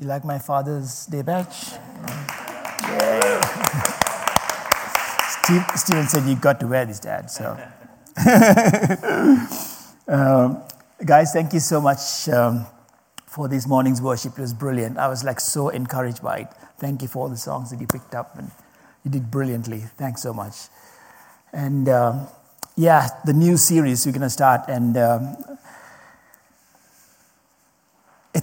You like my Father's Day badge? Steve, Steven said you got to wear this, Dad. So, um, guys, thank you so much um, for this morning's worship. It was brilliant. I was like so encouraged by it. Thank you for all the songs that you picked up, and you did brilliantly. Thanks so much. And um, yeah, the new series we're going to start, and um,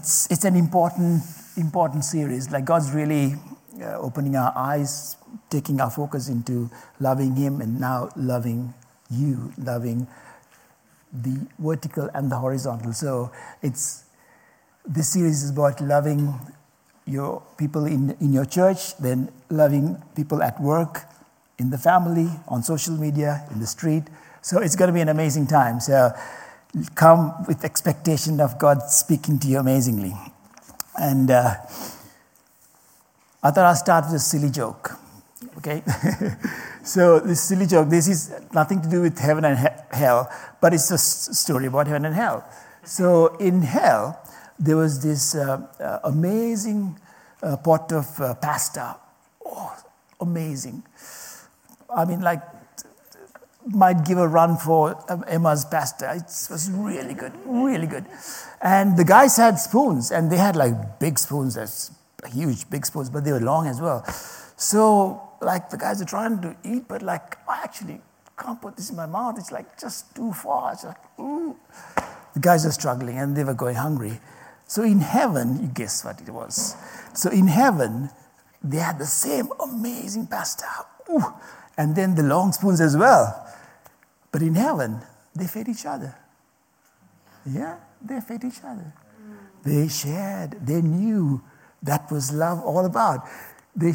it's it's an important important series. Like God's really uh, opening our eyes, taking our focus into loving Him, and now loving you, loving the vertical and the horizontal. So it's this series is about loving your people in, in your church, then loving people at work, in the family, on social media, in the street. So it's going to be an amazing time. So come with expectation of God speaking to you amazingly. And uh, I thought I'll start with a silly joke. Okay? so, this silly joke, this is nothing to do with heaven and he- hell, but it's a s- story about heaven and hell. So, in hell, there was this uh, uh, amazing uh, pot of uh, pasta. Oh, amazing. I mean, like, might give a run for um, Emma's pasta. It was really good, really good. And the guys had spoons, and they had like big spoons, that's huge, big spoons, but they were long as well. So, like, the guys are trying to eat, but like, I actually can't put this in my mouth. It's like just too far. It's like, ooh. The guys are struggling, and they were going hungry. So, in heaven, you guess what it was. So, in heaven, they had the same amazing pasta. Ooh. And then the long spoons as well. But in heaven, they fed each other. Yeah, they fed each other. They shared. They knew that was love all about. They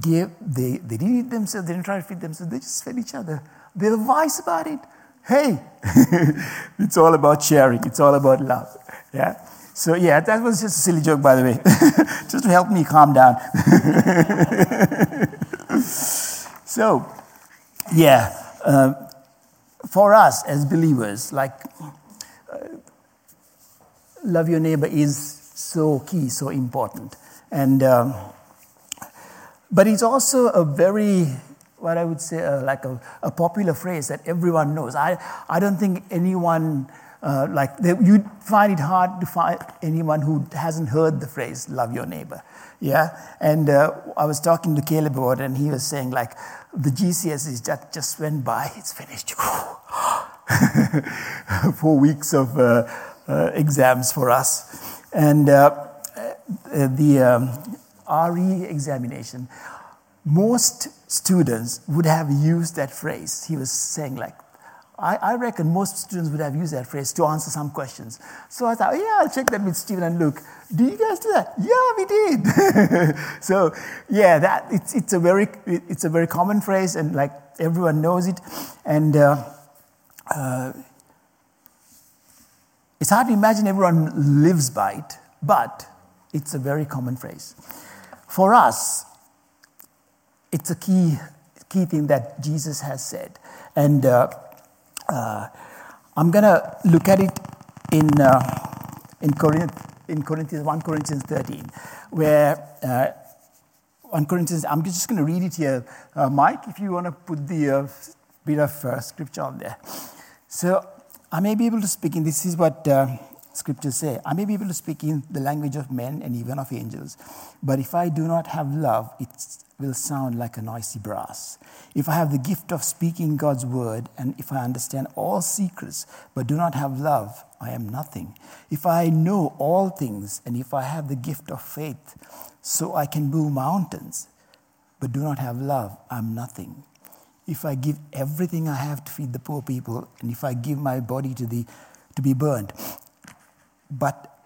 gave. They, they didn't eat themselves. They didn't try to feed themselves. They just fed each other. They were wise about it. Hey, it's all about sharing. It's all about love. Yeah. So yeah, that was just a silly joke, by the way, just to help me calm down. so, yeah. Uh, for us as believers, like uh, love your neighbor is so key, so important. And um, but it's also a very what I would say uh, like a, a, popular phrase that everyone knows. I I don't think anyone. Uh, like you'd find it hard to find anyone who hasn't heard the phrase "love your neighbor." Yeah, and uh, I was talking to Caleb about it, and he was saying like the GCSEs that just went by. It's finished. Four weeks of uh, uh, exams for us, and uh, uh, the um, RE examination. Most students would have used that phrase. He was saying like I, I, reckon most students would have used that phrase to answer some questions. So I thought, yeah, I'll check that with Stephen and Luke. Do you guys do that? Yeah, we did. so yeah, that it's, it's a very it's a very common phrase, and like everyone knows it, and uh, uh, it's hard to imagine everyone lives by it, but it's a very common phrase. For us, it's a key key thing that Jesus has said, and. Uh, uh, I'm going to look at it in, uh, in, Corinth, in Corinthians, 1 Corinthians 13, where uh, 1 Corinthians, I'm just going to read it here. Uh, Mike, if you want to put the uh, bit of uh, scripture on there. So I may be able to speak in, this is what scriptures say. I may be able to speak in the language of men and even of angels, but if I do not have love, it will sound like a noisy brass. If I have the gift of speaking God's word, and if I understand all secrets but do not have love, I am nothing. If I know all things, and if I have the gift of faith, so I can move mountains, but do not have love, I'm nothing. If I give everything I have to feed the poor people, and if I give my body to, the, to be burned, but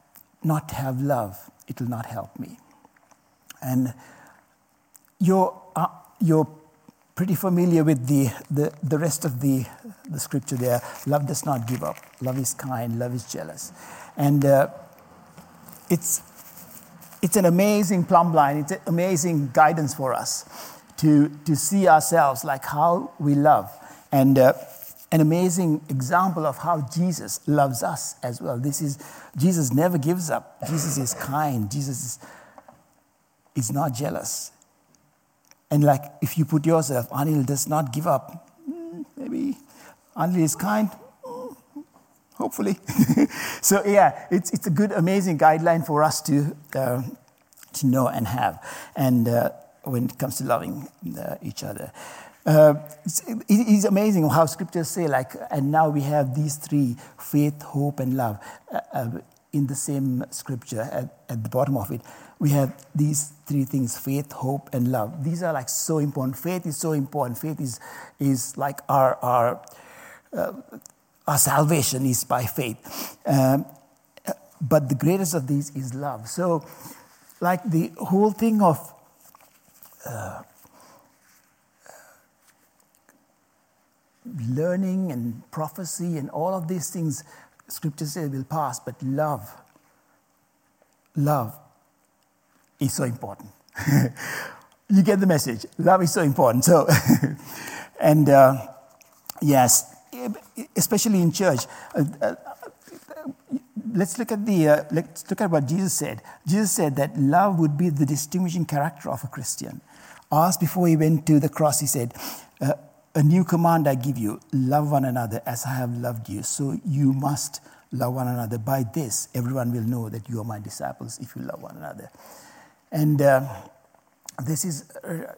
not have love, it will not help me. And you're, uh, you're pretty familiar with the, the, the rest of the, the scripture there. Love does not give up. Love is kind. Love is jealous. And uh, it's, it's an amazing plumb line. It's an amazing guidance for us to, to see ourselves like how we love. And uh, an amazing example of how Jesus loves us as well. This is, Jesus never gives up. Jesus is kind. Jesus is is not jealous. And like if you put yourself, Anil does not give up. Hmm, maybe Anil is kind. Hmm, hopefully. so yeah, it's, it's a good, amazing guideline for us to, uh, to know and have. And uh, when it comes to loving uh, each other. Uh, it's, it is amazing how scriptures say, like, and now we have these three faith, hope, and love uh, uh, in the same scripture at, at, the bottom of it. We have these three things faith, hope, and love. These are like so important. Faith is so important. Faith is, is like our, our, uh, our salvation is by faith. Um, but the greatest of these is love. So, like the whole thing of uh, learning and prophecy and all of these things, scripture says will pass, but love, love is so important. you get the message. Love is so important. So, and uh, yes, especially in church. Uh, uh, let's look at the uh, let's look at what Jesus said. Jesus said that love would be the distinguishing character of a Christian. Asked before he went to the cross, he said, uh, a new command I give you love one another as I have loved you. So you must love one another. By this, everyone will know that you are my disciples if you love one another. And uh, this is uh,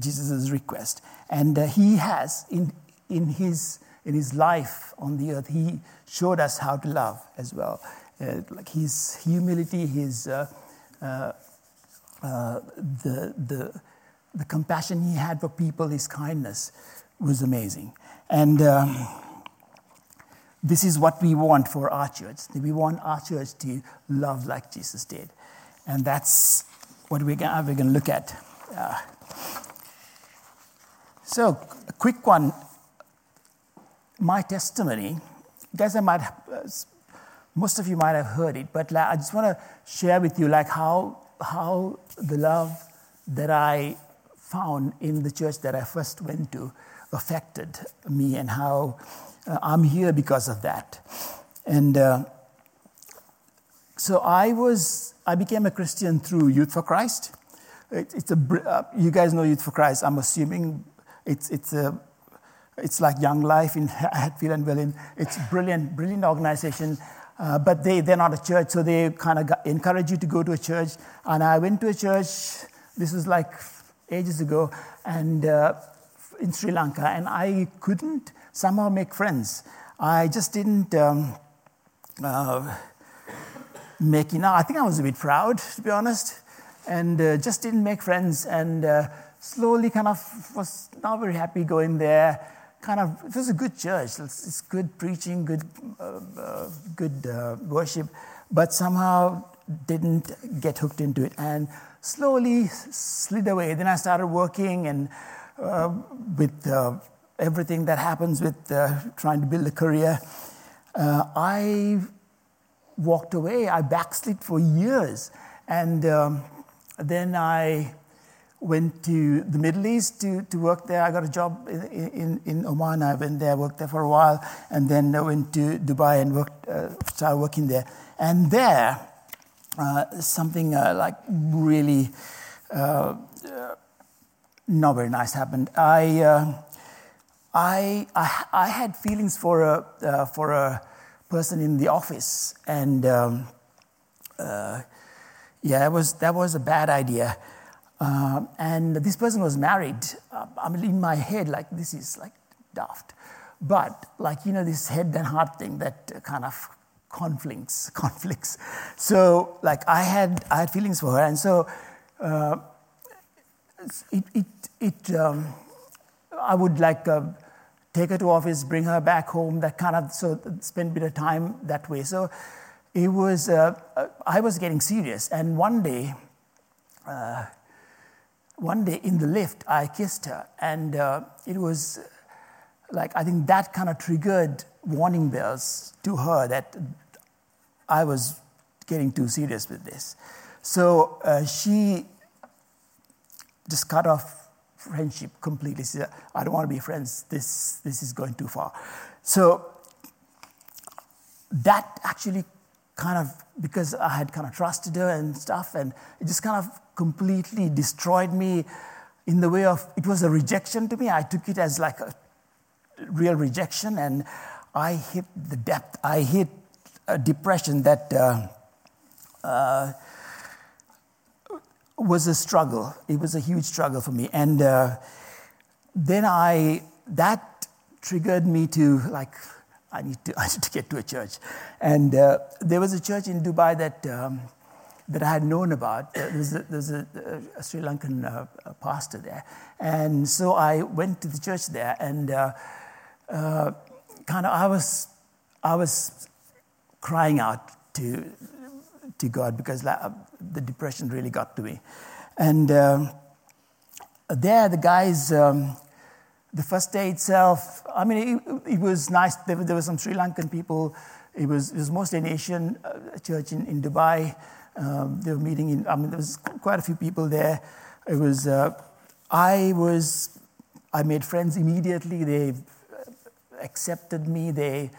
Jesus' request. And uh, he has, in, in, his, in his life on the earth, he showed us how to love as well. Uh, like his humility, his, uh, the, the, the compassion he had for people, his kindness was amazing. And um, this is what we want for our church. We want our church to love like Jesus did. And that's what we're going to look at. Uh, so, a quick one. My testimony, guys, I might, uh, most of you might have heard it, but I just want to share with you like how, how the love that I found in the church that I first went to affected me and how uh, I'm here because of that. And uh, so I was, I became a Christian through Youth for Christ. It, it's a, uh, you guys know Youth for Christ. I'm assuming it's, it's a, it's like Young Life in Hatfield and Welwyn. It's brilliant, brilliant organization. Uh, but they, they're not a church, so they kind of encourage you to go to a church. And I went to a church, this was like ages ago, and uh, in Sri Lanka, and I couldn't somehow make friends. I just didn't um, uh, make enough. I think I was a bit proud, to be honest, and uh, just didn't make friends. And uh, slowly, kind of, was not very happy going there. Kind of, it was a good church. It's, it's good preaching, good, uh, uh, good uh, worship, but somehow didn't get hooked into it. And slowly slid away. Then I started working and with uh, everything that happens with uh, trying to build a career, uh, I walked away. I backslid for years. And um, then I went to the Middle East to, to work there. I got a job in, in, in Oman. I went there, worked there for a while, and then I went to Dubai and worked, uh, started working there. And there, uh, something uh, like really uh, not very nice happened. I, uh, I, I, I, had feelings for a, uh, for a person in the office, and um, uh, yeah, it was, that was a bad idea. Um, and this person was married. Uh, I mean, in my head, like, this is like daft. But, like, you know, this head and heart thing that kind of conflicts, conflicts. So, like, I had, I had feelings for her, and so uh, it, it, it um, I would like uh, take her to office, bring her back home, that kind of, so spend a bit of time that way. So it was, uh, I was getting serious. And one day, uh, one day in the lift, I kissed her. And uh, it was like, I think that kind of triggered warning bells to her that I was getting too serious with this. So uh, she just cut off friendship completely. I don't want to be friends. This, this is going too far. So that actually kind of, because I had kind of trusted her and stuff, and it just kind of completely destroyed me in the way of, it was a rejection to me. I took it as like a real rejection, and I hit the depth. I hit a depression that uh, uh, was a struggle. It was a huge struggle for me. And uh, then I, that triggered me to like, I need to, I need to get to a church. And uh, there was a church in Dubai that, um, that I had known about. Uh, there's a, there's a, a Sri Lankan uh, pastor there. And so I went to the church there and uh, uh, kind of, I was, I was crying out to, to God because the depression really got to me. And um, there, the guys, um, the first day itself, I mean, it, it was nice. There, there, were some Sri Lankan people. It was, it was mostly an Asian uh, church in, in Dubai. Um, they were meeting in, I mean, there was quite a few people there. It was, uh, I was, I made friends immediately. They accepted me. They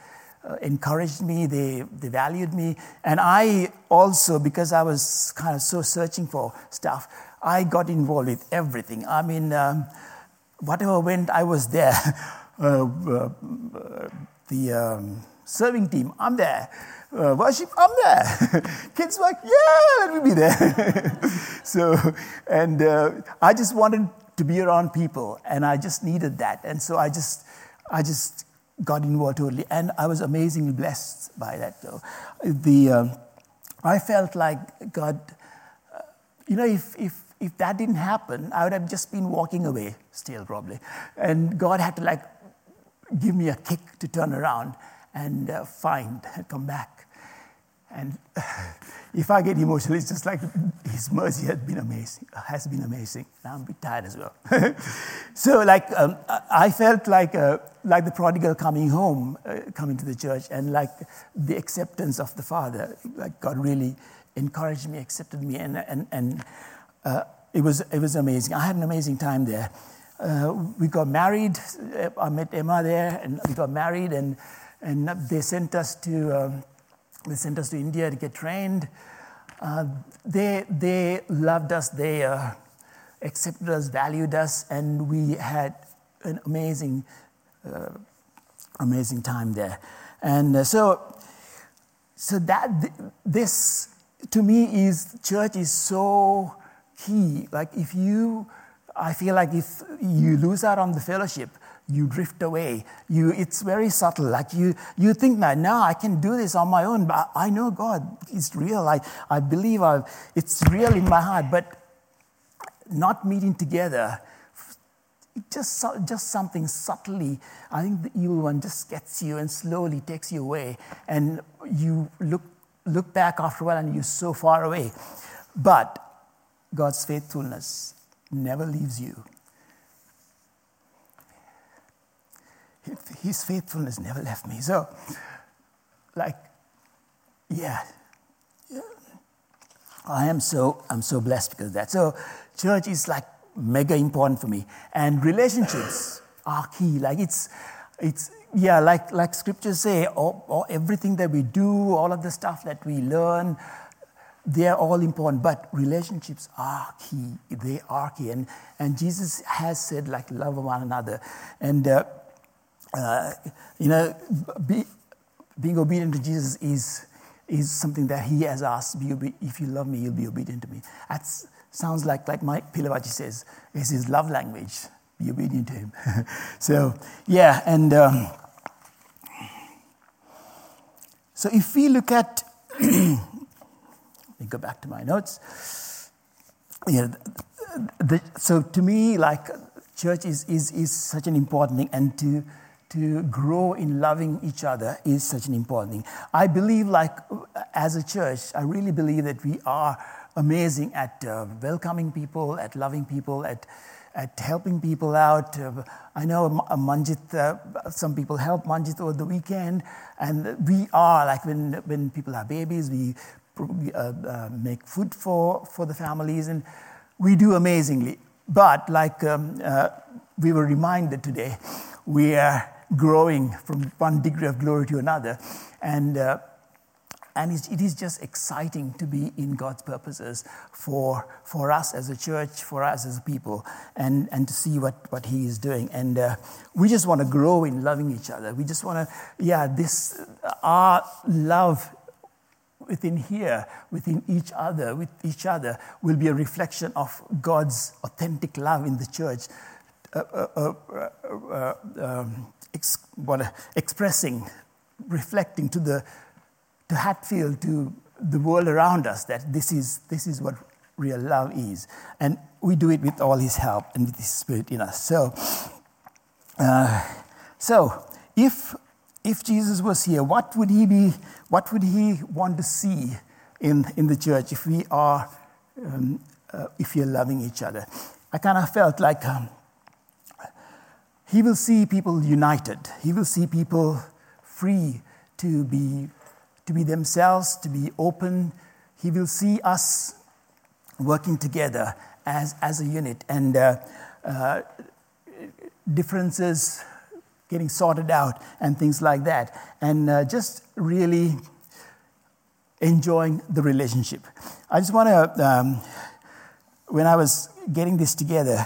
uh, encouraged me. They, they valued me. And I also, because I was kind of so searching for stuff, I got involved with everything. I mean, um, whatever went, I was there. Uh, uh, the um, serving team, I'm there. Uh, worship, I'm there. Kids like, yeah, let me be there. so, and uh, I just wanted to be around people, and I just needed that, and so I just, I just got involved totally, and I was amazingly blessed by that. Though, the um, I felt like God, uh, you know, if if if that didn't happen, I would have just been walking away still, probably. And God had to like give me a kick to turn around and uh, find and come back. And if I get emotional, it's just like His mercy has been amazing, has been amazing. I'm a bit tired as well. so, like, um, I felt like uh, like the prodigal coming home, uh, coming to the church, and like the acceptance of the Father. Like God really encouraged me, accepted me, and and and uh, it, was, it was amazing. I had an amazing time there. Uh, we got married. I met Emma there, and we got married, and, and they sent us to um, they sent us to India to get trained. Uh, they they loved us. They uh, accepted us, valued us, and we had an amazing uh, amazing time there. And uh, so so that this to me is church is so key. Like if you, I feel like if you lose out on the fellowship, you drift away. You, it's very subtle. Like you, you think that now I can do this on my own, but I know God is real. I, I believe I, it's real in my heart. But not meeting together, just, just something subtly, I think the evil one just gets you and slowly takes you away. And you look, look back after a while and you're so far away. But God's faithfulness never leaves you. His faithfulness never left me. So, like, yeah, yeah. I am so I'm so blessed because of that. So, church is like mega important for me, and relationships are key. Like it's it's yeah, like like scriptures say, or, or everything that we do, all of the stuff that we learn, they're all important, but relationships are key. They are key. And, and Jesus has said, like, love one another. And, uh, uh, you know, be, being obedient to Jesus is, is something that he has asked. Be if you love me, you'll be obedient to me. That sounds like, like Mike Pilavachi says, it's his love language. Be obedient to him. so, yeah, and um, so if we look at let me go back to my notes. Yeah, the, so to me, like church is, is, is such an important thing, and to, to grow in loving each other is such an important thing. I believe, like, as a church, I really believe that we are amazing at uh, welcoming people, at loving people, at, at helping people out. Uh, I know Manjit, uh, some people help Manjit over the weekend, and we are, like, when, when people have babies, we uh, uh, make food for, for the families, and we do amazingly. But like um, uh, we were reminded today, we are growing from one degree of glory to another. And uh, and it is just exciting to be in God's purposes for, for us as a church, for us as a people, and, and to see what, what He is doing. And uh, we just want to grow in loving each other. We just want to, yeah, this, our love within here, within each other, with each other, will be a reflection of God's authentic love in the church. Uh, uh, uh, uh um, ex- what, expressing, reflecting to the to Hatfield, to the world around us, that this is, this is what real love is. And we do it with all His help and with His Spirit in us. So, uh, so if, if Jesus was here, what would He be, what would He want to see in, in the church if we are, um, uh, if we are loving each other? I kind of felt like um, He will see people united. He will see people free to be to be themselves, to be open. He will see us working together as, as a unit and uh, uh, differences getting sorted out and things like that. And uh, just really enjoying the relationship. I just want to, um, when I was getting this together,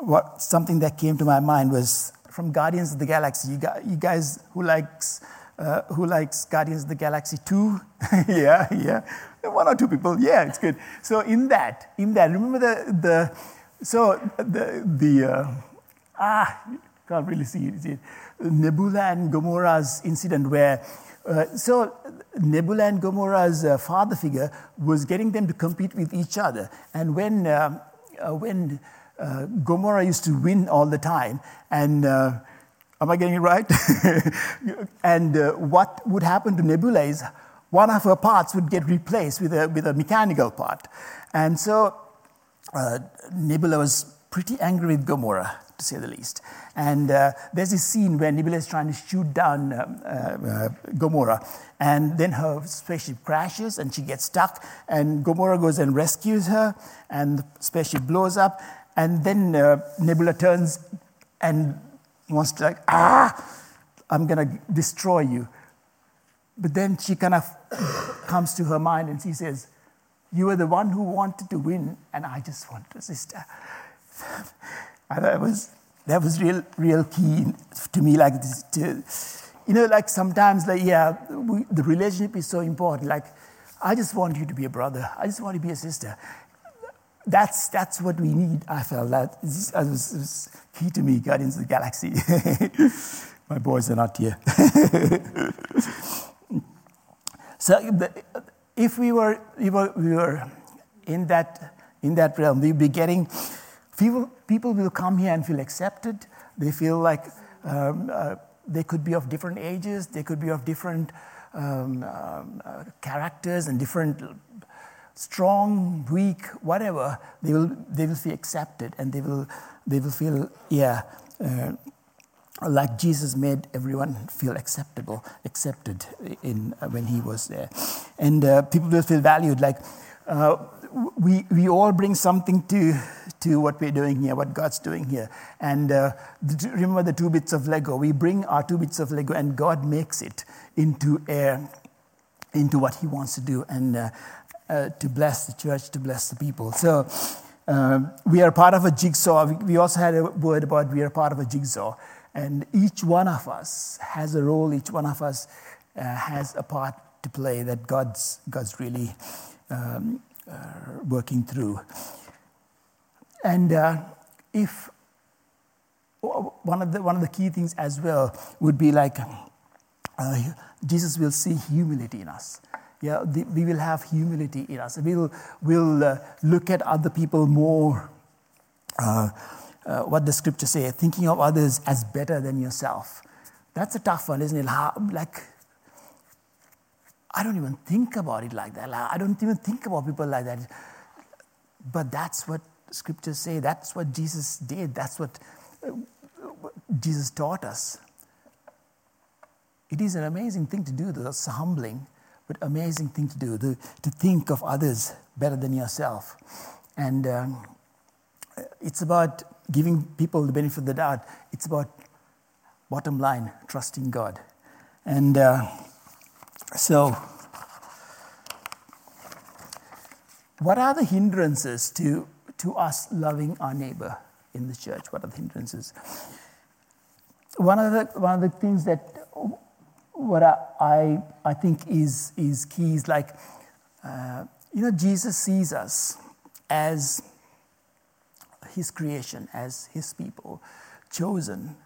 what, something that came to my mind was from Guardians of the Galaxy. You guys, you guys who likes uh, who likes Guardians of the Galaxy 2? yeah, yeah. One or two people. Yeah, it's good. So in that, in that, remember the, the so the, the uh, ah, can't really see it, see it. Nebula and Gamora's incident where uh, so Nebula and Gamora's uh, father figure was getting them to compete with each other. And when, uh, uh when uh, Gamora used to win all the time, and Am I getting it right? and uh, what would happen to Nebula is one of her parts would get replaced with a, with a mechanical part. And so uh, Nebula was pretty angry with Gamora, to say the least. And uh, there's this scene where Nebula is trying to shoot down um, uh, uh, Gamora, and then her spaceship crashes and she gets stuck, and Gamora goes and rescues her, and the spaceship blows up, and then uh, Nebula turns and wants to like, ah, I'm going to destroy you. But then she kind of comes to her mind and she says, You were the one who wanted to win, and I just want to sister. and that was, that was real, real key to me. Like, to, you know, like sometimes, like, yeah, we, the relationship is so important. Like, I just want you to be a brother, I just want to be a sister that's, that's what we need. I felt that it was, was key to me, Guardians of the Galaxy. My boys are not here. so if we were, we were, we were in, that, in that realm, we'd be getting, people, people will come here and feel accepted. They feel like um, uh, they could be of different ages, they could be of different um, um, uh, characters and different strong, weak, whatever, they will, they will feel accepted and they will, they will feel, yeah, uh, like Jesus made everyone feel acceptable, accepted in, uh, when he was there. And uh, people will feel valued. Like uh, we, we all bring something to, to what we're doing here, what God's doing here. And uh, remember the two bits of Lego. We bring our two bits of Lego and God makes it into a, into what he wants to do. And uh, uh, to bless the church, to bless the people. So um, we are part of a jigsaw. We, also had a word about we are part of a jigsaw. And each one of us has a role, each one of us uh, has a part to play that God's, God's really um, uh, working through. And uh, if one of, the, one of the key things as well would be like uh, Jesus will see humility in us yeah, the, we will have humility in us. We'll, we'll uh, look at other people more, uh, uh, what the scripture say, thinking of others as better than yourself. That's a tough one, isn't it? Like, I don't even think about it like that. Like, I don't even think about people like that. But that's what scriptures say. That's what Jesus did. That's what uh, Jesus taught us. It is an amazing thing to do, It's humbling but amazing thing to do, to, to think of others better than yourself. And um, it's about giving people the benefit of the doubt. It's about, bottom line, trusting God. And uh, so, what are the hindrances to, to us loving our neighbor in the church? What are the hindrances? One of the, one of the things that what I, I, think is, is key is like, uh, you know, Jesus sees us as his creation, as his people, chosen,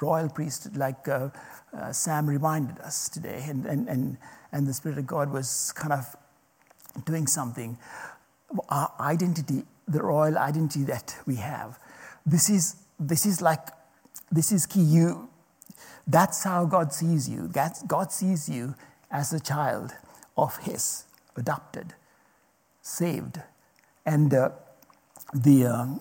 royal priesthood, like uh, uh, Sam reminded us today, and, and, and, and the Spirit of God was kind of doing something. Our identity, the royal identity that we have, this is, this is like, this is key. You, that's how God sees you. God sees you as a child of His, adopted, saved. And uh, the, um,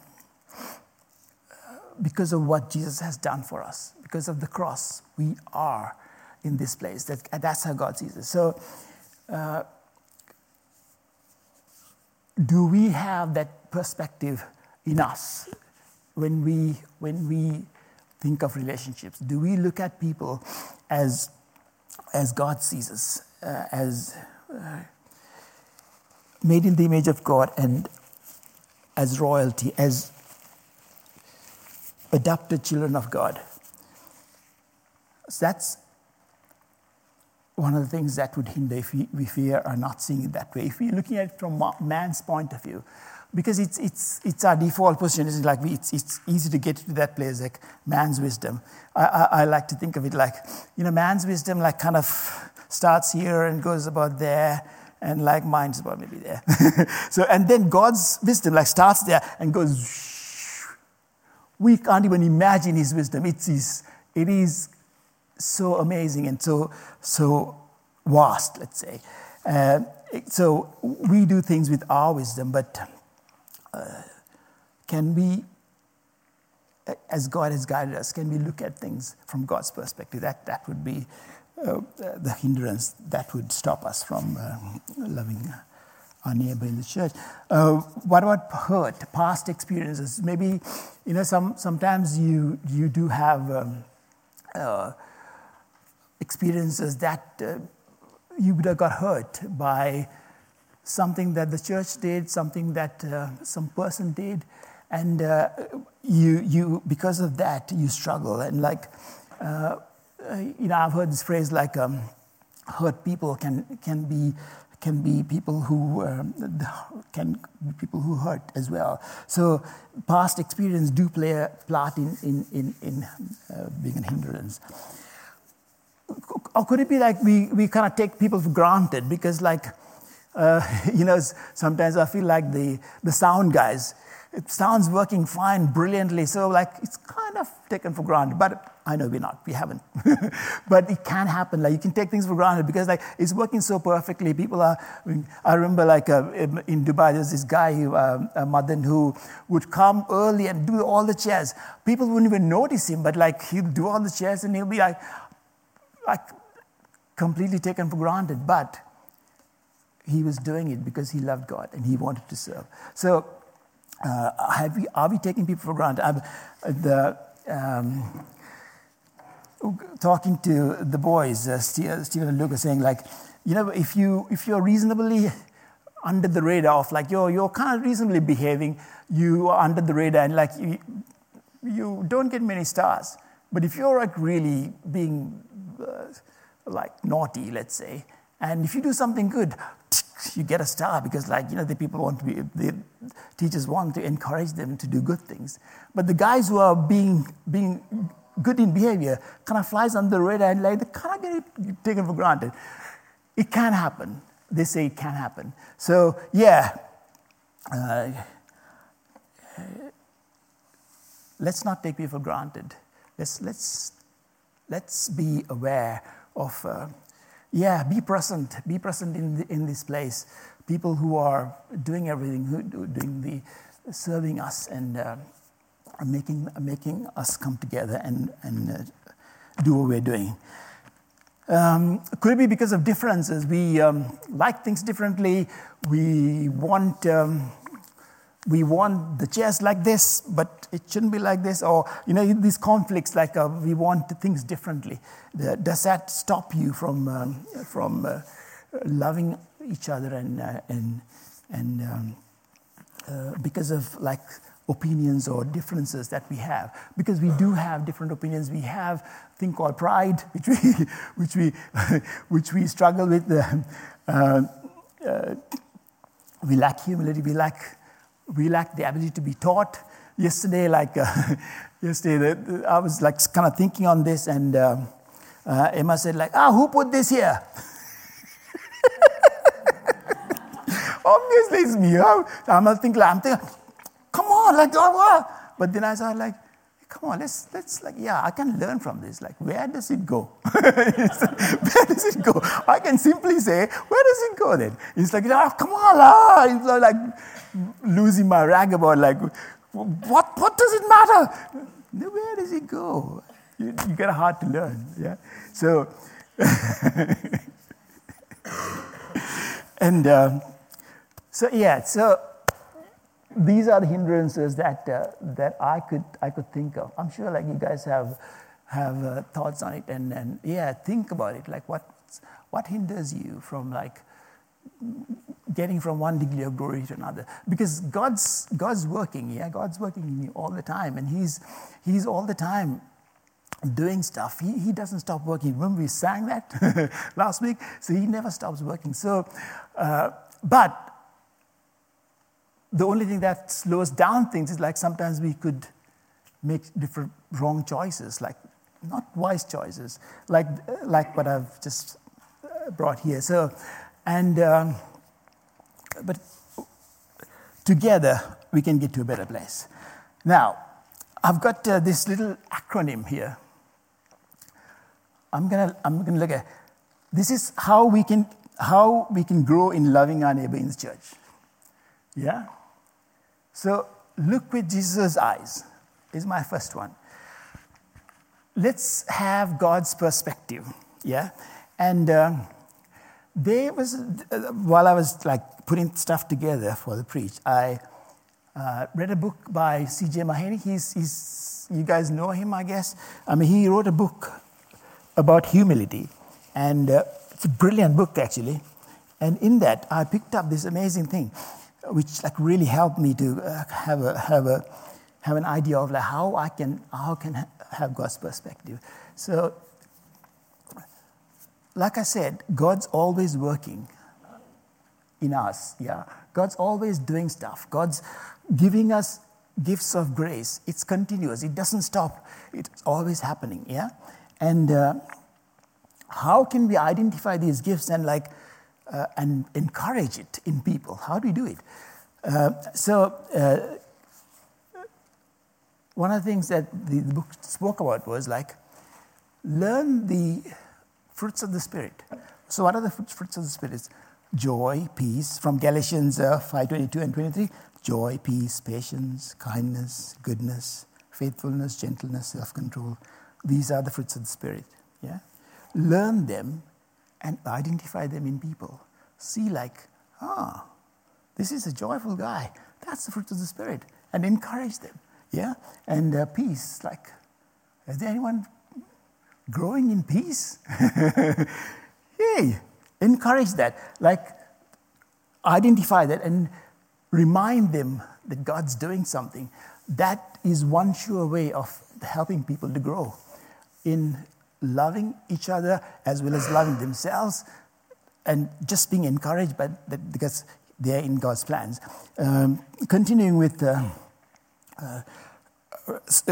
because of what Jesus has done for us, because of the cross, we are in this place. That, that's how God sees us. So, uh, do we have that perspective in us when we, when we think of relationships? Do we look at people as, as God sees us, uh, as uh, made in the image of God and as royalty, as adopted children of God? So that's one of the things that would hinder if we, if we are not seeing it that way. If we're looking at it from man's point of view, because it's, it's, it's our default position. It's like we, it's, it's easy to get to that place, like man's wisdom. I, I, I, like to think of it like, you know, man's wisdom like kind of starts here and goes about there, and like mine's about maybe there. so, and then God's wisdom like starts there and goes. We can't even imagine His wisdom. It is, it is so amazing and so, so vast, let's say. Uh, so we do things with our wisdom, but can we, as God has guided us, can we look at things from God's perspective? That, that would be uh, the hindrance that would stop us from uh, loving our neighbor in the church. Uh, what about hurt, past experiences? Maybe, you know, some, sometimes you, you do have um, uh, experiences that uh, you would have got hurt by something that the church did, something that uh, some person did, and uh, you, you, because of that, you struggle. And like, uh, you know, I've heard this phrase like, um, hurt people can, can be can be people who um, can be people who hurt as well. So past experience do play a part in in in, in uh, being a hindrance. Or could it be like we we kind of take people for granted because like uh, you know, sometimes I feel like the, the sound guys. It sounds working fine, brilliantly. So, like, it's kind of taken for granted. But I know we're not. We haven't. but it can happen. Like, you can take things for granted because, like, it's working so perfectly. People are. I remember, like, uh, in Dubai, there's this guy, who, uh, Madan, who would come early and do all the chairs. People wouldn't even notice him, but, like, he'll do all the chairs and he'll be like, like, completely taken for granted. But he was doing it because he loved God and he wanted to serve. So, uh, we, are we taking people for granted? I'm, the, um, talking to the boys, uh, Stephen and Luke are saying, like, you know, if, you, if you're reasonably under the radar of like, you're, you're kind of reasonably behaving, you are under the radar and like, you, you don't get many stars. But if you're like really being uh, like naughty, let's say, and if you do something good, you get a star because, like, you know, the people want to be, the teachers want to encourage them to do good things. But the guys who are being, being good in behavior kind of flies under the radar and, like, they kind of get taken for granted. It can happen. They say it can happen. So, yeah, uh, let's not take people for granted. Let's, let's, let's be aware of. Uh, yeah, be present. Be present in, the, in this place. People who are doing everything, who doing the serving us and uh, making making us come together and and uh, do what we're doing. Um, could it be because of differences? We um, like things differently. We want. Um, we want the chairs like this, but it shouldn't be like this. Or, you know, these conflicts, like uh, we want things differently. Does that stop you from, um, from uh, loving each other and, uh, and, and um, uh, because of like opinions or differences that we have. Because we do have different opinions. We have a thing called pride, which we, which we, which we struggle with. Uh, uh, we lack humility. We lack, we lack the ability to be taught. Yesterday, like uh, yesterday, I was like kind of thinking on this, and uh, uh, Emma said, like, ah, who put this here? Obviously, it's me. I'm not thinking, I'm thinking, come on, like, oh, oh. but then I saw like, come on, let's, let's like, yeah, I can learn from this. Like, where does it go? where does it go? I can simply say, where does it go then? It's like, oh, come on, ah. It's like losing my rag about like, what, what does it matter? Where does it go? You, you get a heart to learn, yeah? So, and um, so, yeah, so these are the hindrances that, uh, that I, could, I could think of. I'm sure like you guys have, have uh, thoughts on it and, and yeah, think about it. Like what, what hinders you from like getting from one degree of glory to another? Because God's, God's working, yeah, God's working in you all the time and he's, he's all the time doing stuff. He, he doesn't stop working. Remember we sang that last week? So he never stops working. So, uh, but the only thing that slows down things is like sometimes we could make different wrong choices, like not wise choices, like, like what I've just uh, brought here. So, and, um, but together we can get to a better place. Now, I've got uh, this little acronym here. I'm gonna, I'm gonna look at this is how we can how we can grow in loving our neighbor in the church. Yeah? So look with Jesus' eyes, is my first one. Let's have God's perspective, yeah? And uh, there was, while I was like putting stuff together for the preach, I uh, read a book by C.J. Mahaney. He's, he's, you guys know him, I guess. I mean, he wrote a book about humility, and uh, it's a brilliant book, actually. And in that, I picked up this amazing thing which like really helped me to uh, have a have a have an idea of like how I can how can ha- have God's perspective. So, like I said, God's always working in us. Yeah, God's always doing stuff. God's giving us gifts of grace. It's continuous. It doesn't stop. It's always happening. Yeah, and uh, how can we identify these gifts and like uh, and encourage it in people. How do we do it? Uh, so, uh, one of the things that the, the, book spoke about was like, learn the fruits of the Spirit. So, what are the fruits of the Spirit? joy, peace, from Galatians uh, 5 22 and 23. Joy, peace, patience, kindness, goodness, faithfulness, gentleness, self control. These are the fruits of the Spirit. Yeah? Learn them and identify them in people. See, like, ah, this is a joyful guy. That's the fruit of the Spirit. And encourage them. Yeah? And uh, peace, like, is there anyone growing in peace? Yay! Encourage that. Like, identify that and remind them that God's doing something. That is one sure way of helping people to grow in loving each other as well as loving themselves and just being encouraged by that because they're in God's plans. Um, continuing with uh, uh,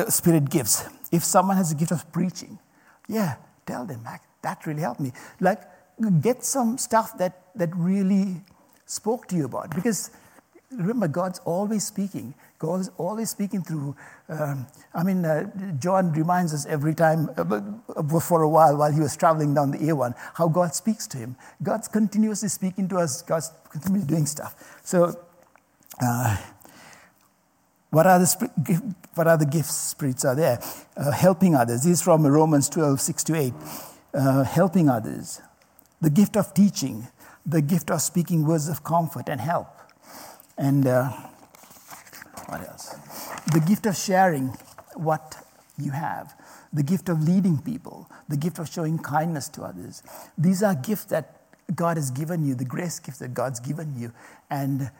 spirit gifts. If someone has a gift of preaching, yeah, tell them, Mac, that really helped me. Like, get some stuff that, that really spoke to you about. Because remember, God's always speaking. God is always speaking through. Um, I mean, uh, John reminds us every time, uh, for a while, while he was traveling down the A1, how God speaks to him. God's continuously speaking to us, God's continuously doing stuff. So, uh, what are, the, what are the gifts spirits are there? Uh, helping others. This is from Romans 12, 6 to 8. Uh, helping others. The gift of teaching. The gift of speaking words of comfort and help. And uh, what else? The gift of sharing what you have, the gift of leading people, the gift of showing kindness to others. These are gifts that God has given you, the grace gifts that God's given you. And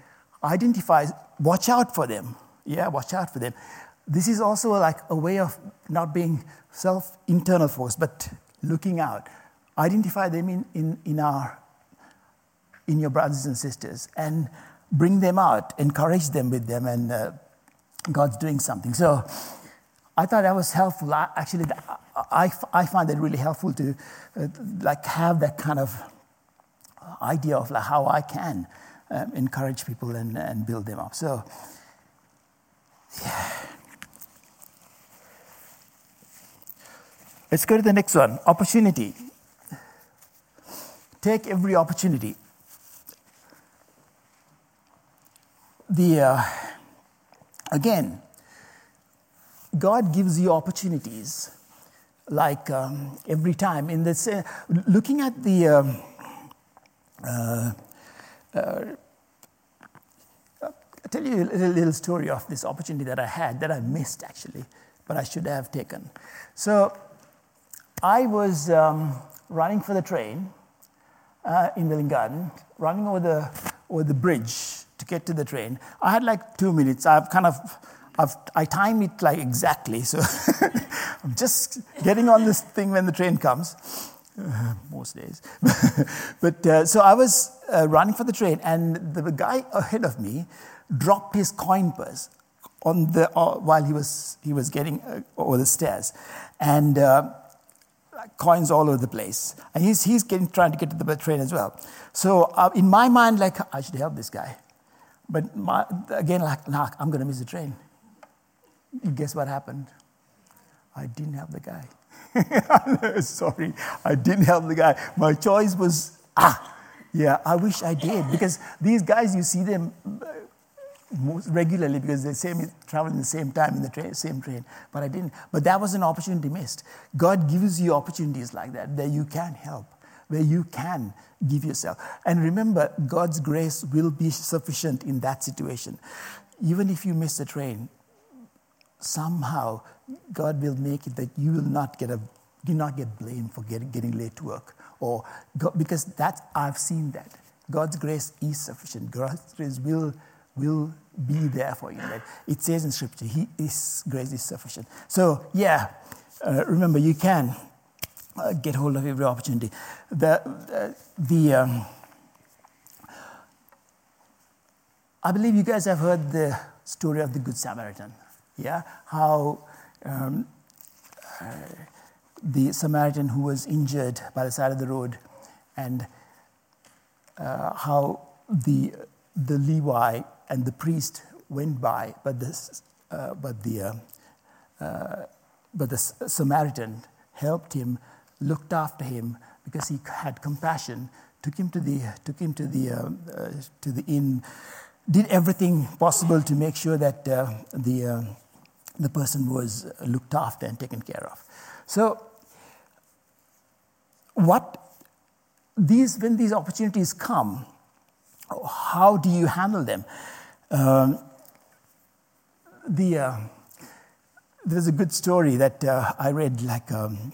identify, watch out for them. Yeah, watch out for them. This is also like a way of not being self internal force, but looking out. Identify them in, in, in, our, in your brothers and sisters and bring them out, encourage them with them, and uh, God's doing something. So I thought that was helpful. I, actually, I, I find that really helpful to uh, like have that kind of idea of like how I can um, encourage people and, and build them up. So, yeah. Let's go to the next one opportunity. Take every opportunity. The, uh, again, God gives you opportunities like um, every time. In this, uh, looking at the um, uh, uh, tell you a little story of this opportunity that I had that I missed actually, but I should have taken. So I was um, running for the train uh, in Welwyn Garden, running over the, over the bridge to get to the train. I had like two minutes. I've kind of, I've, I time it like exactly. So I'm just getting on this thing when the train comes. Uh, most days. but uh, so I was uh, running for the train, and the guy ahead of me dropped his coin purse on the, uh, while he was, he was getting uh, over the stairs. And uh, coins all over the place. And he's, he's getting, trying to get to the train as well. So uh, in my mind, like, I should help this guy. But my, again, like, nah, I'm going to miss the train. Guess what happened? I didn't help the guy. Sorry, I didn't help the guy. My choice was, ah, yeah, I wish I did. Because these guys, you see them most regularly because they same travel in the same time in the train, same train. But I didn't. But that was an opportunity missed. God gives you opportunities like that that you can help, where you can give yourself. And remember, God's grace will be sufficient in that situation. Even if you miss the train, somehow God will make it that you will not get a do not get blamed for getting, getting late to work or because that I've seen that God's grace is sufficient. God's grace will will be there for you. Right? It says in Scripture, He is grace is sufficient. So yeah, uh, remember you can uh, get hold of every opportunity. The uh, the um, I believe you guys have heard the story of the Good Samaritan. Yeah, how. Um, uh, the Samaritan who was injured by the side of the road, and uh, how the the Levi and the priest went by, but, this, uh, but, the, uh, uh, but the Samaritan helped him, looked after him because he had compassion, took him to the, took him to the, uh, uh, to the inn, did everything possible to make sure that uh, the, the person was looked after and taken care of. So, what these, when these opportunities come, how do you handle them? Um, the, uh, there's a good story that uh, I read like um,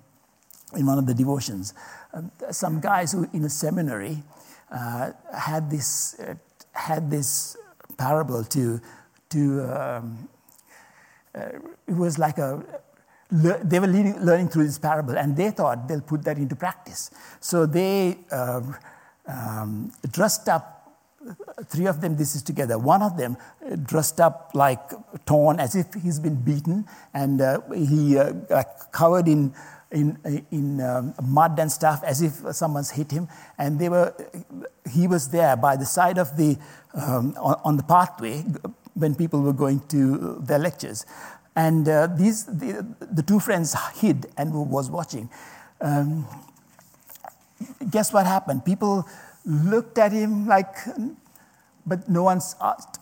in one of the devotions. Uh, some guys who in a seminary uh, had this uh, had this parable to to um, uh, it was like a they were learning, learning through this parable and they thought they'll put that into practice. So they um, dressed up three of them, this is together. One of them uh, dressed up like torn as if he's been beaten and uh, he uh, covered in, in, in um, mud and stuff as if someone's hit him. And they were, he was there by the side of the, um, on, on, the pathway when people were going to their lectures. And uh, these, the, the, two friends hid and was watching. Um, guess what happened? People looked at him like, but no one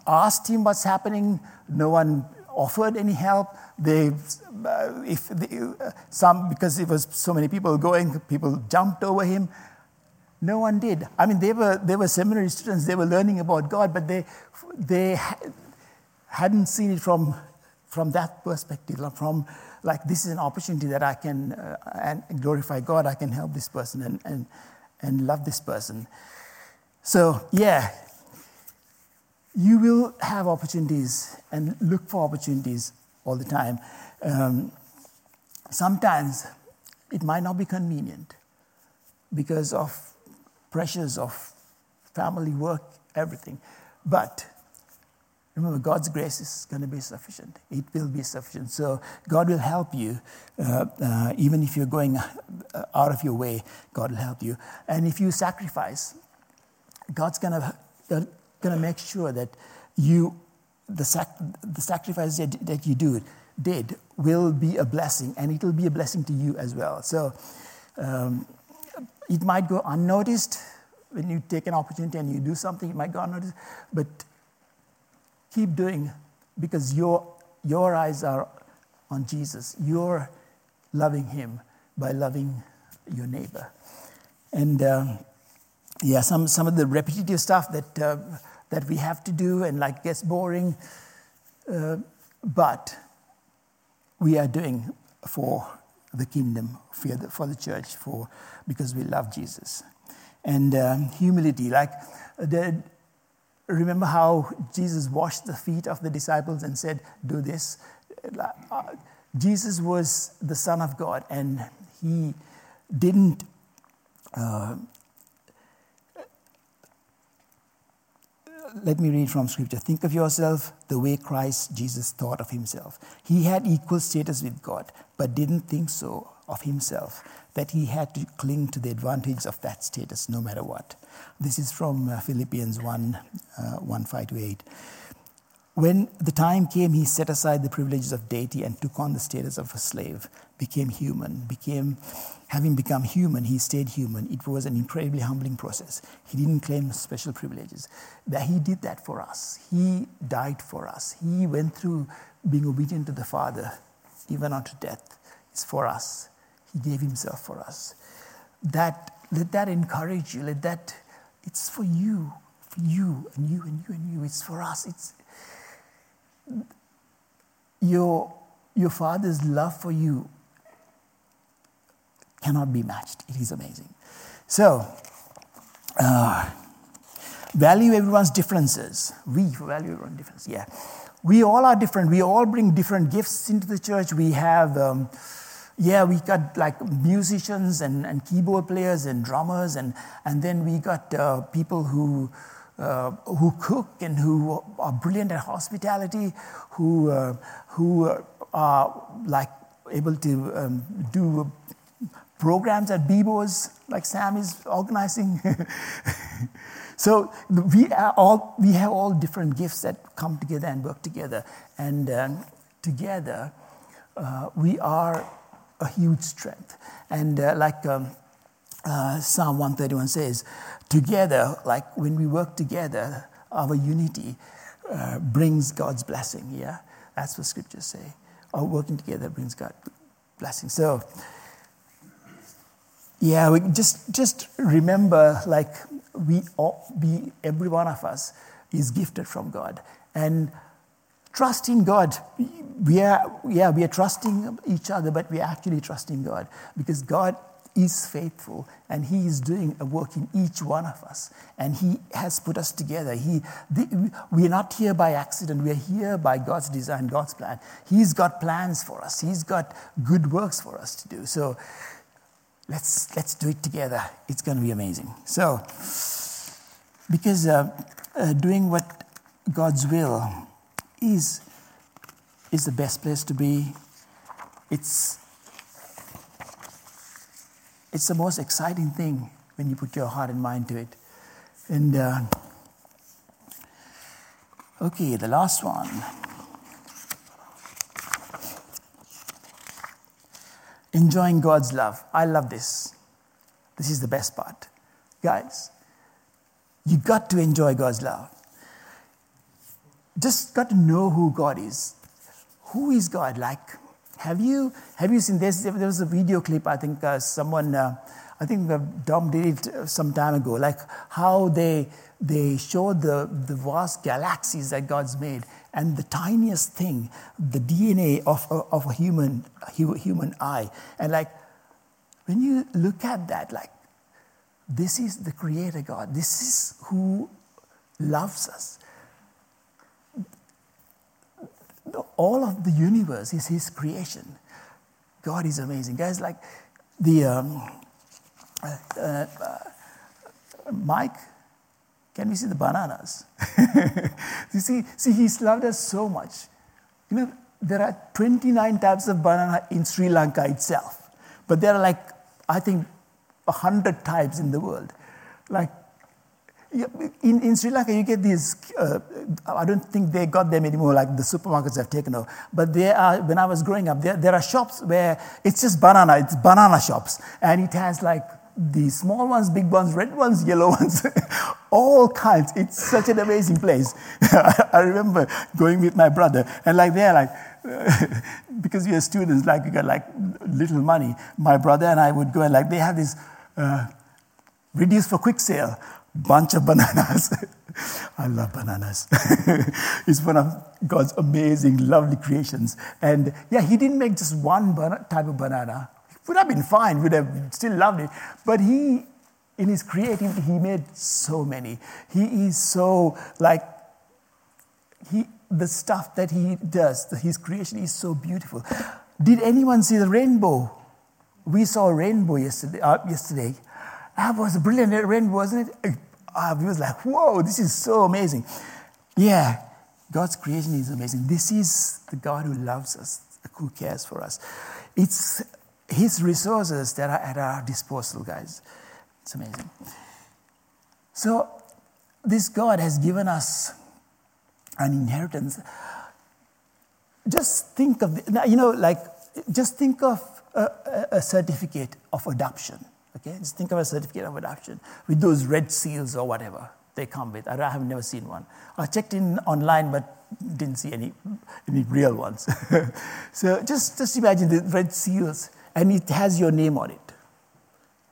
asked him what's happening. No one offered any help. They, uh, if they, uh, some, because it was so many people going, people jumped over him. No one did. I mean, they were, they were seminary students, they were learning about God, but they, they hadn't seen it from, from that perspective, from like, this is an opportunity that I can uh, and glorify God, I can help this person and, and, and love this person. So, yeah, you will have opportunities and look for opportunities all the time. Um, sometimes it might not be convenient because of pressures of family, work, everything. But remember, God's grace is going to be sufficient. It will be sufficient. So God will help you, uh, uh, even if you're going uh, out of your way. God will help you. And if you sacrifice, God's going to going to make sure that you the, sac- the sacrifice that, that you do did will be a blessing, and it will be a blessing to you as well. So um, it might go unnoticed when you take an opportunity and you do something. It might go unnoticed, but keep doing because your your eyes are on Jesus. You're loving Him by loving your neighbor, and. Um, yeah, some, some of the repetitive stuff that, uh, that we have to do and like gets boring, uh, but we are doing for the kingdom, for the, for the church, for, because we love Jesus. And um, humility, like the, remember how Jesus washed the feet of the disciples and said, Do this? Uh, Jesus was the Son of God, and he didn't uh, let me read from scripture. Think of yourself the way Christ Jesus thought of himself. He had equal status with God, but didn't think so of himself, that he had to cling to the advantage of that status no matter what. This is from uh, Philippians 1 uh, 1 5 to 8. When the time came, he set aside the privileges of deity and took on the status of a slave, became human, became having become human, he stayed human. It was an incredibly humbling process. He didn't claim special privileges. That he did that for us. He died for us. He went through being obedient to the Father, even unto death. It's for us. He gave himself for us. That let that encourage you. Let that it's for you, for you and you and you and you. It's for us. It's your, your father's love for you cannot be matched. It is amazing. So, uh, value everyone's differences. We value everyone's differences. Yeah. We all are different. We all bring different gifts into the church. We have, um, yeah, we got like musicians and, and keyboard players and drummers, and, and then we got uh, people who uh, who cook and who are brilliant at hospitality, who, uh, who are like able to um, do programs at BBQs, like Sam is organizing. so we, are all, we have all different gifts that come together and work together. And um, together, uh, we are a huge strength. And uh, like um, uh, Psalm 131 says, together, like when we work together, our unity uh, brings God's blessing. Yeah, that's what scriptures say. Our working together brings God blessing. So, yeah, we just just remember, like we all, we every one of us is gifted from God, and trust in God. We are yeah we are trusting each other, but we are actually trusting God because God is faithful and he is doing a work in each one of us. And he has put us together. He the, we are not here by accident. We are here by god's design god's plan. He's got plans for us. He's got good works for us to do. So let's let's do it together it's going to be amazing so because uh, uh, doing what god's will is is the best place to be it's it's the most exciting thing when you put your heart and mind to it. And uh, okay, the last one. Enjoying God's love. I love this. This is the best part. Guys, you got to enjoy God's love. Just got to know who God is. Who is God? Like, have you, have you seen this? There was a video clip, I think uh, someone, uh, I think uh, Dom did it some time ago, like how they, they showed the, the vast galaxies that God's made and the tiniest thing, the DNA of, of, of a human, human eye. And like, when you look at that, like, this is the Creator God, this is who loves us. All of the universe is His creation. God is amazing. Guys, like the um, uh, uh, Mike can we see the bananas? you see, see, He's loved us so much. You know, there are 29 types of banana in Sri Lanka itself, but there are like, I think, 100 types in the world. Like, in, in Sri Lanka, you get these, uh, I don't think they got them anymore, like the supermarkets have taken over. But there are, when I was growing up, there, there are shops where it's just banana, it's banana shops. And it has like the small ones, big ones, red ones, yellow ones, all kinds. It's such an amazing place. I remember going with my brother, and like they're like, because we are students, like we got like little money. My brother and I would go and like they have this uh, reduced for quick sale bunch of bananas. I love bananas. it's one of God's amazing, lovely creations. And yeah, He didn't make just one type of banana. Would have been fine, would have still loved it. But He, in His creativity, He made so many. He is so like, he, the stuff that He does, His creation is so beautiful. Did anyone see the rainbow? We saw a rainbow yesterday. Uh, yesterday. That was a brilliant rainbow, wasn't it? I was like, whoa, this is so amazing. Yeah, God's creation is amazing. This is the God who loves us, who cares for us. It's His resources that are at our disposal, guys. It's amazing. So, this God has given us an inheritance. Just think of, you know, like, just think of a, a certificate of adoption. Okay, just think of a certificate of adoption with those red seals or whatever they come with. I have never seen one. I checked in online, but didn't see any, any real ones. so just, just imagine the red seals, and it has your name on it.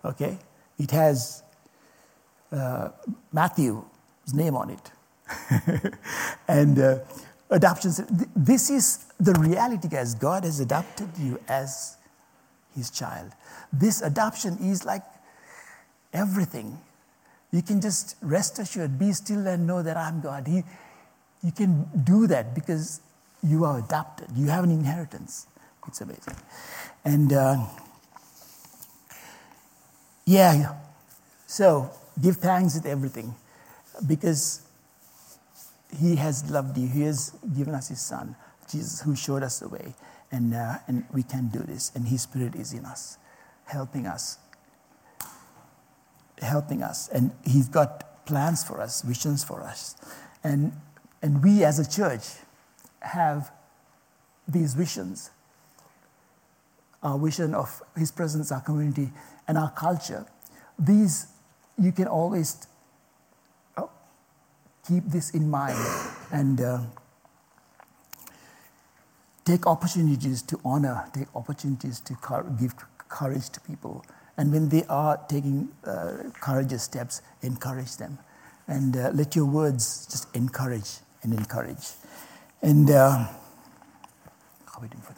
Okay? It has uh, Matthew's name on it. and uh, adoption, this is the reality, guys. God has adopted you as his child. This adoption is like everything. You can just rest assured, be still and know that I'm God. He, you can do that because you are adopted. You have an inheritance. It's amazing. And uh, yeah, so give thanks with everything because He has loved you. He has given us His Son, Jesus, who showed us the way. And, uh, and we can do this. And His Spirit is in us, helping us. Helping us. And He's got plans for us, visions for us. And, and we as a church have these visions our vision of His presence, our community, and our culture. These, you can always oh, keep this in mind and. Uh, take opportunities to honor, take opportunities to give courage to people. And when they are taking uh, courageous steps, encourage them. And uh, let your words just encourage and encourage. And uh, doing for?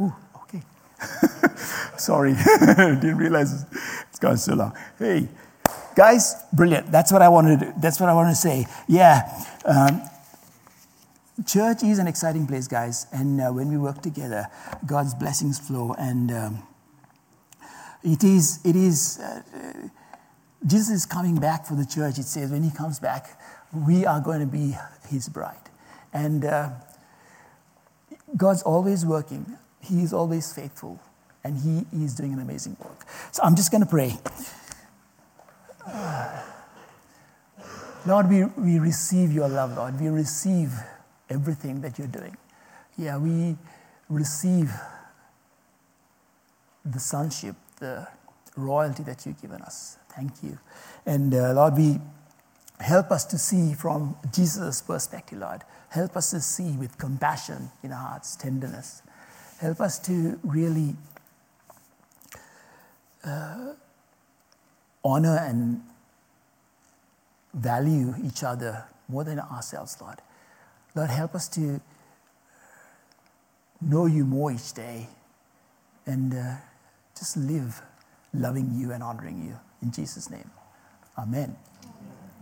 Oh, okay. Sorry, didn't realize it's gone so long. Hey, guys, brilliant. That's what I wanted. To, do. that's what I wanted to say. Yeah. Um, church is an exciting place, guys. And uh, when we work together, God's blessings flow. And um, it is, it is, uh, Jesus is coming back for the church. It says when he comes back, we are going to be his bride. And uh, God's always working, he is always faithful, and he is doing an amazing work. So I'm just going to pray. Lord, we, we receive your love, Lord. We receive everything that you're doing. Yeah, we receive the sonship, the royalty that you've given us. Thank you. And uh, Lord, we help us to see from Jesus' perspective, Lord. Help us to see with compassion in our hearts, tenderness. Help us to really uh, honor and value each other more than ourselves, Lord. Lord, help us to know you more each day and uh, just live loving you and honoring you. In Jesus' name, amen.